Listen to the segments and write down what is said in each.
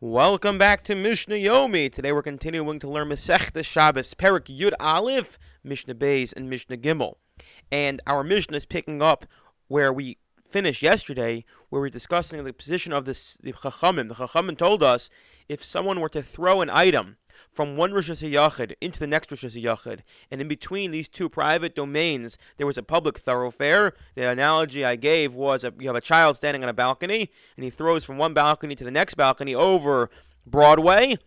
Welcome back to Mishnah Yomi. Today we're continuing to learn Masechta Shabbos, Perek Yud Aleph, Mishnah Beis, and Mishnah Gimel. And our Mishnah is picking up where we finished yesterday, where we're discussing the position of the, the Chachamim. The Chachamim told us if someone were to throw an item from one Rosh into the next Rosh and in between these two private domains, there was a public thoroughfare. The analogy I gave was a, you have a child standing on a balcony, and he throws from one balcony to the next balcony over Broadway.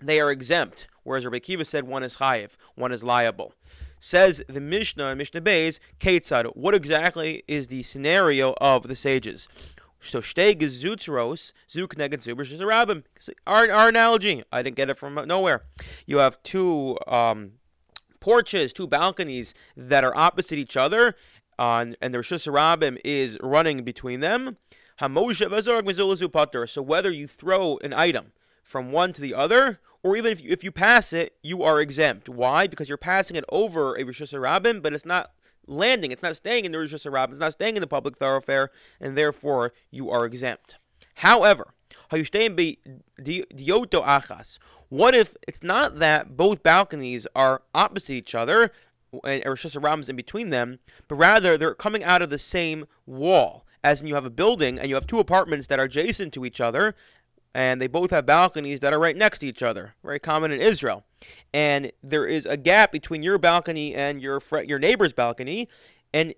They are exempt, whereas Rabbi Akiva said one is chayiv, one is liable. Says the Mishnah, Mishnah Beis, Ketzad, what exactly is the scenario of the sages? So shtei gezutzros zuk neged zuber shizarabim. Our our analogy, I didn't get it from nowhere. You have two um, porches, two balconies that are opposite each other, on and the Rosh is running between them. So whether you throw an item from one to the other, or even if you, if you pass it, you are exempt. Why? Because you're passing it over a reshus harabim, but it's not landing. It's not staying in the reshus harabim. It's not staying in the public thoroughfare, and therefore you are exempt. However, how you stay in bi deoto achas, what if it's not that both balconies are opposite each other and reshus harabim is in between them, but rather they're coming out of the same wall? As in, you have a building and you have two apartments that are adjacent to each other, and they both have balconies that are right next to each other, very common in Israel. And there is a gap between your balcony and your fr- your neighbor's balcony, and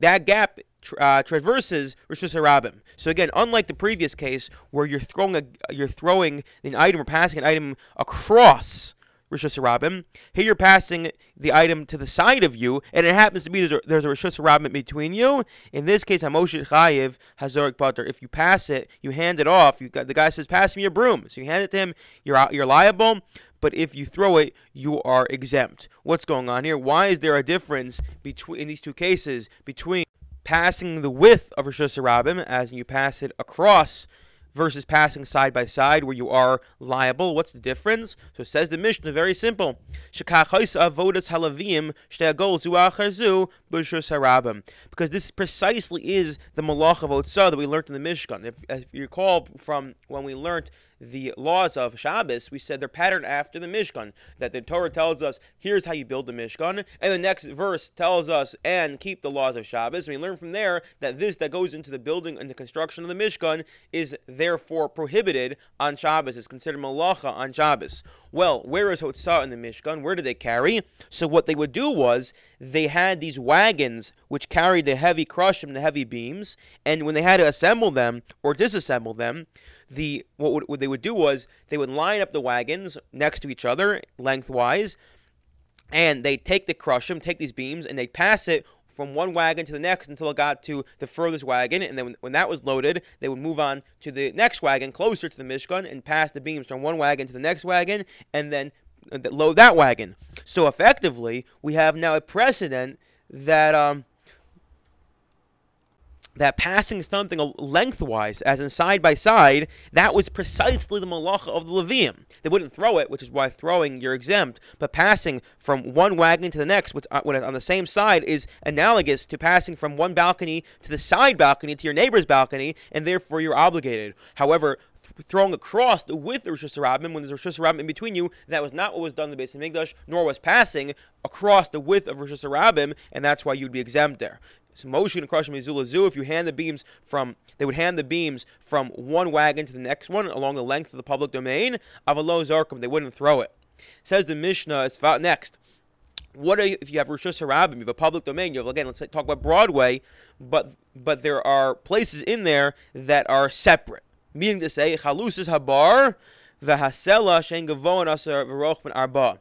that gap uh, traverses reshus harabim. So again, unlike the previous case where you're throwing a you're throwing an item or passing an item across reshus harabim. Here you're passing the item to the side of you, and it happens to be there's a, there's Rosh between you. In this case, Hamoshet Chayiv Hazorik patur. If you pass it, you hand it off. You got, the guy says, "Pass me your broom." So you hand it to him. You're out, you're liable. But if you throw it, you are exempt. What's going on here? Why is there a difference between in these two cases between passing the width of reshus harabim as you pass it across versus passing side by side where you are liable. What's the difference? So it says the Mishnah, very simple. Because this precisely is the malach of Otzah that we learned in the Mishkan. If, if you recall from when we learned the laws of Shabbos, we said they're patterned after the Mishkan. That the Torah tells us, here's how you build the Mishkan. And the next verse tells us, and keep the laws of Shabbos. We learn from there that this that goes into the building and the construction of the Mishkan is therefore prohibited on Shabbos. It's considered malacha on Shabbos. Well, where is Hotzah in the Mishkan? Where do they carry? So what they would do was they had these wagons which carried the heavy crush and the heavy beams, and when they had to assemble them or disassemble them, the what, would, what they would do was they would line up the wagons next to each other lengthwise, and they take the krashim, take these beams, and they pass it from one wagon to the next until it got to the furthest wagon. And then when, when, that was loaded, they would move on to the next wagon closer to the Mishkan and pass the beams from one wagon to the next wagon and then uh, load that wagon. So effectively, we have now a precedent that um, that passing something lengthwise, as in side by side, that was precisely the malacha of the Leviim. They wouldn't throw it, which is why throwing you're exempt, but passing from one wagon to the next, which uh, on the same side, is analogous to passing from one balcony to the side balcony to your neighbor's balcony, and therefore you're obligated. However, throwing across the width of reshus harabim, when there's reshus harabim in between you, that was not what was done in the Beis HaMikdash, nor was passing across the width of reshus harabim, and that's why you'd be exempt there. So Moshe and Krashim Zulazu, if you hand the beams from, they would hand the beams from one wagon to the next one along the length of the public domain. Avalo Zarkum, they wouldn't throw it. Says the Mishnah, it's next. What if you have reshus harabim, you have a public domain, you have, again, let's talk about Broadway, but but there are places in there that are separate. Meaning to say, Chalus is Habar, Vahasela, Shengavon Asar, Verochman Arba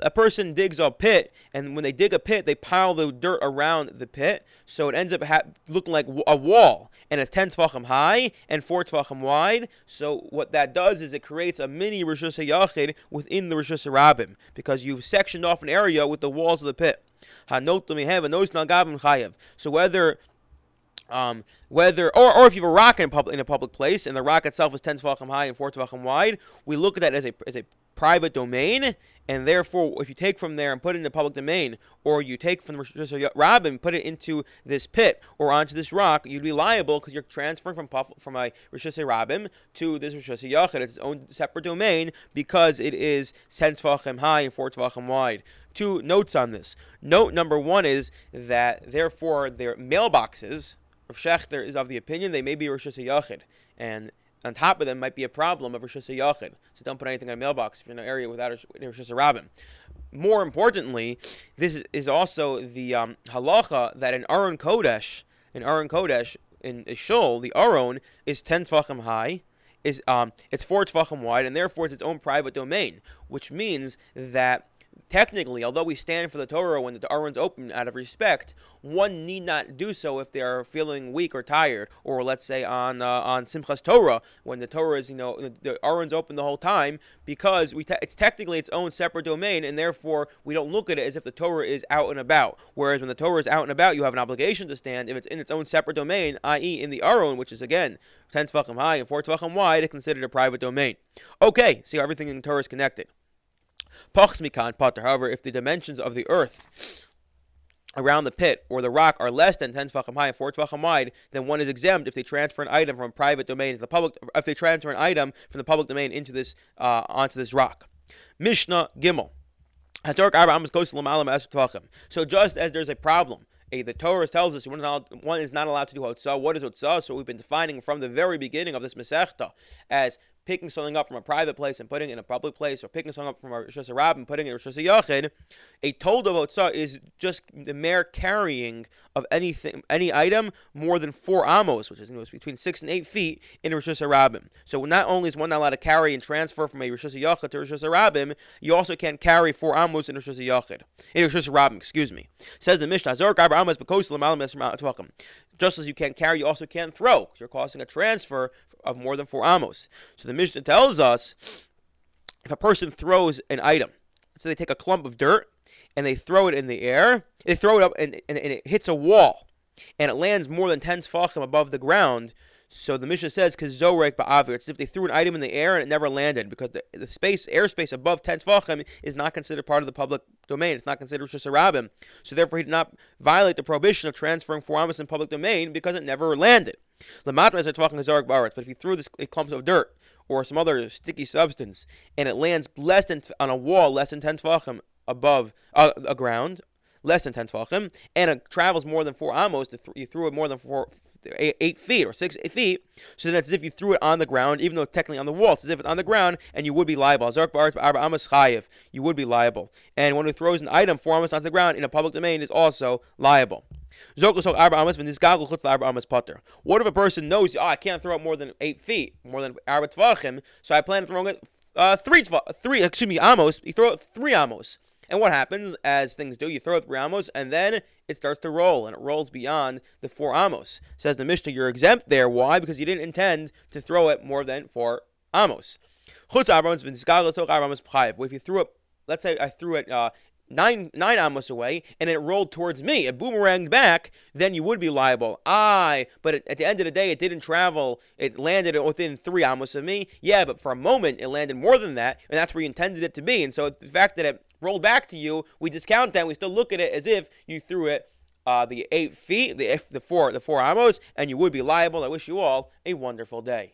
a person digs a pit, and when they dig a pit, they pile the dirt around the pit, so it ends up ha- looking like a wall, and it's 10 tefachim high and 4 tefachim wide. So what that does is it creates a mini Rosh Hashanah within the reshus harabim because you've sectioned off an area with the walls of the pit. So whether um, whether or, or if you have a rock in, public, in a public place and the rock itself is ten tefachim high and four tefachim wide, we look at that as a as a private domain, and therefore, if you take from there and put it in the public domain, or you take from the Rosh and put it into this pit or onto this rock, you'd be liable because you're transferring from from a reshus harabim to this reshus yachid. It's its own separate domain because it is 10 tefachim high and 4 tefachim wide. Two notes on this. Note number one is that therefore their mailboxes, Rav Schachter is of the opinion they may be reshus yachid, and on top of them might be a problem of reshus yachid. So don't put anything in a mailbox if you're in an area without a reshus harabim. More importantly, this is also the um, halacha that in Aron Kodesh, in Aron Kodesh, in Shul, the Aron is 10 tefachim high, is um, it's four tefachim wide, and therefore it's its own private domain, which means that technically, although we stand for the Torah when the Aron's open out of respect, one need not do so if they are feeling weak or tired, or let's say on uh, on Simchas Torah when the Torah is you know the, Aron's open the whole time because we te- it's technically its own separate domain, and therefore we don't look at it as if the Torah is out and about. Whereas when the Torah is out and about, you have an obligation to stand if it's in its own separate domain, i.e., in the Aron, which is again 10 tefachim high and 4 tefachim wide, it's considered a private domain. Okay, see everything in Torah is connected. Pachs mikan patur. However, if the dimensions of the earth around the pit or the rock are less than 10 tefachim high and 4 tefachim wide, then one is exempt if they transfer an item from private domain to the public. If they transfer an item from the public domain into this uh, onto this rock. Mishnah Gimel. So just as there's a problem the Torah tells us one is, not, one is not allowed to do hotzah. What is hotzah? So we've been defining from the very beginning of this Masechta as picking something up from a private place and putting it in a public place, or picking something up from a reshus harabim and putting it in reshus yachid, a told of is just the mere carrying of anything, any item more than four amos, which is you know, between six and eight feet in a reshus harabim. So not only is one not allowed to carry and transfer from a Rosh Hashanah to Rosh Hashanah, you also can't carry four amos in reshus yachid, in reshus harabim, excuse me. Says the Mishnah, just as you can't carry, you also can't throw, because you're causing a transfer of more than four amos. So the Mishnah tells us if a person throws an item, so they take a clump of dirt and they throw it in the air, they throw it up and, and, and it hits a wall, and it lands more than 10 tefachim above the ground, so the Mishnah says, "Kazorek ba'avir." It's if they threw an item in the air and it never landed, because the, the space, airspace above ten is not considered part of the public domain. It's not considered reshus harabim. So therefore, he did not violate the prohibition of transferring four in public domain because it never landed. Lamatra is a tefachim But if he threw this clumps of dirt or some other sticky substance and it lands less than on a wall less than ten above uh, a ground, less than ten tefachim, and it travels more than four amos, you threw it more than four eight, feet or six eight feet. So then it's as if you threw it on the ground, even though technically on the wall. It's as if it's on the ground, and you would be liable. You would be liable. And one who throws an item four amos onto the ground in a public domain is also liable. What if a person knows, oh, I can't throw it more than eight feet, more than arba tefachim, so I plan on throwing it uh, three, three, excuse me, amos. You throw it three amos. And what happens, as things do, you throw three amos, and then it starts to roll, and it rolls beyond the four amos. Says the Mishnah, you're exempt there. Why? Because you didn't intend to throw it more than four amos. If you threw it, let's say I threw it uh, nine nine amos away and it rolled towards me, it boomeranged back, then you would be liable. I, but at, the end of the day, it didn't travel. It landed within three amos of me. Yeah, but for a moment, it landed more than that, and that's where you intended it to be. And so the fact that it rolled back to you, we discount that. We still look at it as if you threw it uh, the eight feet, the the four the four amos, and you would be liable. I wish you all a wonderful day.